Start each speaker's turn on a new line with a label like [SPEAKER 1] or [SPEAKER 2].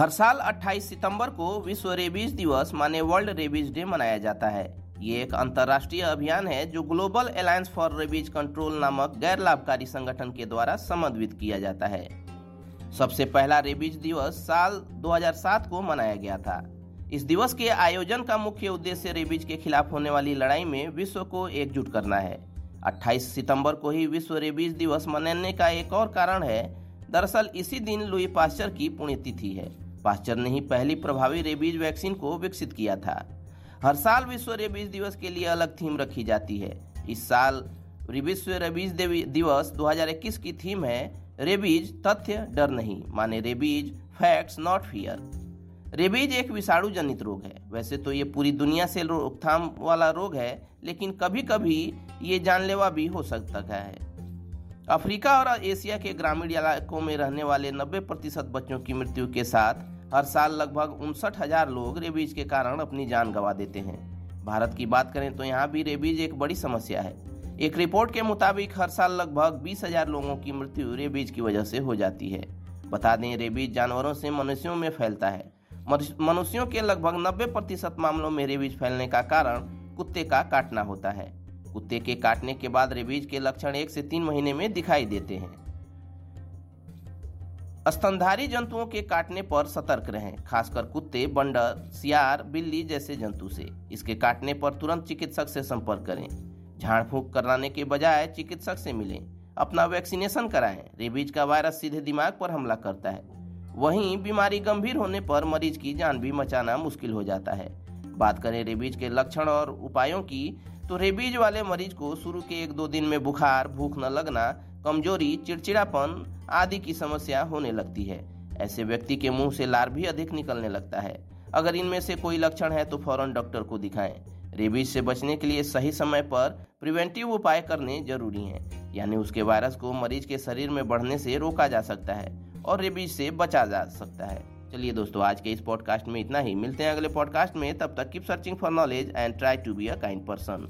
[SPEAKER 1] हर साल 28 सितंबर को विश्व रेबीज दिवस, माने वर्ल्ड रेबीज डे, मनाया जाता है। ये एक अंतर्राष्ट्रीय अभियान है, जो global alliance for rabies control नामक गैर लाभकारी संगठन के द्वारा समन्वित किया जाता है। सबसे पहला रेबीज दिवस साल 2007 को मनाया गया था। इस दिवस के आयोजन का मुख्य उद्देश्य रेबीज के खिलाफ होने वाली लड़ाई में विश्व को एकजुट करना है। 28 सितंबर को ही विश्व रेबीज दिवस मनाने का एक और कारण है, दरअसल इसी दिन लुई पास्चर की पुण्यतिथि है। पास्चर ने ही पहली प्रभावी रेबीज वैक्सीन को विकसित किया था। हर साल विश्व रेबीज दिवस के लिए अलग थीम रखी जाती है। इस साल विश्व रेबीज दिवस 2021 की थीम है, रेबीज तथ्य, डर नहीं, माने rabies facts not fear rabies एक विषाणु जनित रोग है। वैसे तो ये पूरी दुनिया से रोकथाम वाला रोग है, लेकिन कभी कभी ये जानलेवा भी हो सकता है। अफ्रीका और एशिया के ग्रामीण इलाकों में रहने वाले 90 प्रतिशत बच्चों की मृत्यु के साथ हर साल लगभग उनसठ हज़ार लोग रेबीज के कारण अपनी जान गंवा देते हैं। भारत की बात करें तो यहाँ भी रेबीज एक बड़ी समस्या है। एक रिपोर्ट के मुताबिक हर साल लगभग बीस हज़ार लोगों की मृत्यु रेबीज की वजह से हो जाती है। बता दें, रेबीज जानवरों से मनुष्यों में फैलता है। मनुष्यों के लगभग 90 प्रतिशत मामलों में रेबीज फैलने का कारण कुत्ते का काटना होता है। कुत्ते के काटने के बाद रेबीज के लक्षण एक से तीन महीने में दिखाई देते हैं। स्तनधारी जंतुओं के काटने पर सतर्क रहें, खासकर कुत्ते, बंडर, सियार, बिल्ली जैसे जंतु से। इसके काटने पर तुरंत चिकित्सक से संपर्क करें। झाड़ फूक कराने के बजाय चिकित्सक से मिलें। अपना वैक्सीनेशन कराएँ। रेबीज का वायरस सीधे दिमाग पर हमला करता है। वहीं बीमारी गंभीर होने पर मरीज़ की जान भी मचाना मुश्किल हो जाता है। बात करें रेबीज के लक्षण और उपायों की तो रेबीज वाले मरीज़ को शुरू के एक दो दिन में बुखार, भूख न लगना कमज़ोरी, चिड़चिड़ापन आदि की समस्या होने लगती है। ऐसे व्यक्ति के मुँह से लार भी अधिक निकलने लगता है। अगर इनमें से कोई लक्षण है तो फ़ौरन डॉक्टर को दिखाएँ। रेबीज से बचने के लिए सही समय पर प्रिवेंटिव उपाय करने ज़रूरी हैं, यानी उसके वायरस को मरीज़ के शरीर में बढ़ने से रोका जा सकता है और रेबीज से बचा जा सकता है। चलिए दोस्तों, आज के इस पॉडकास्ट में इतना ही। मिलते हैं अगले पॉडकास्ट में। तब तक keep searching for knowledge and try to be a kind person.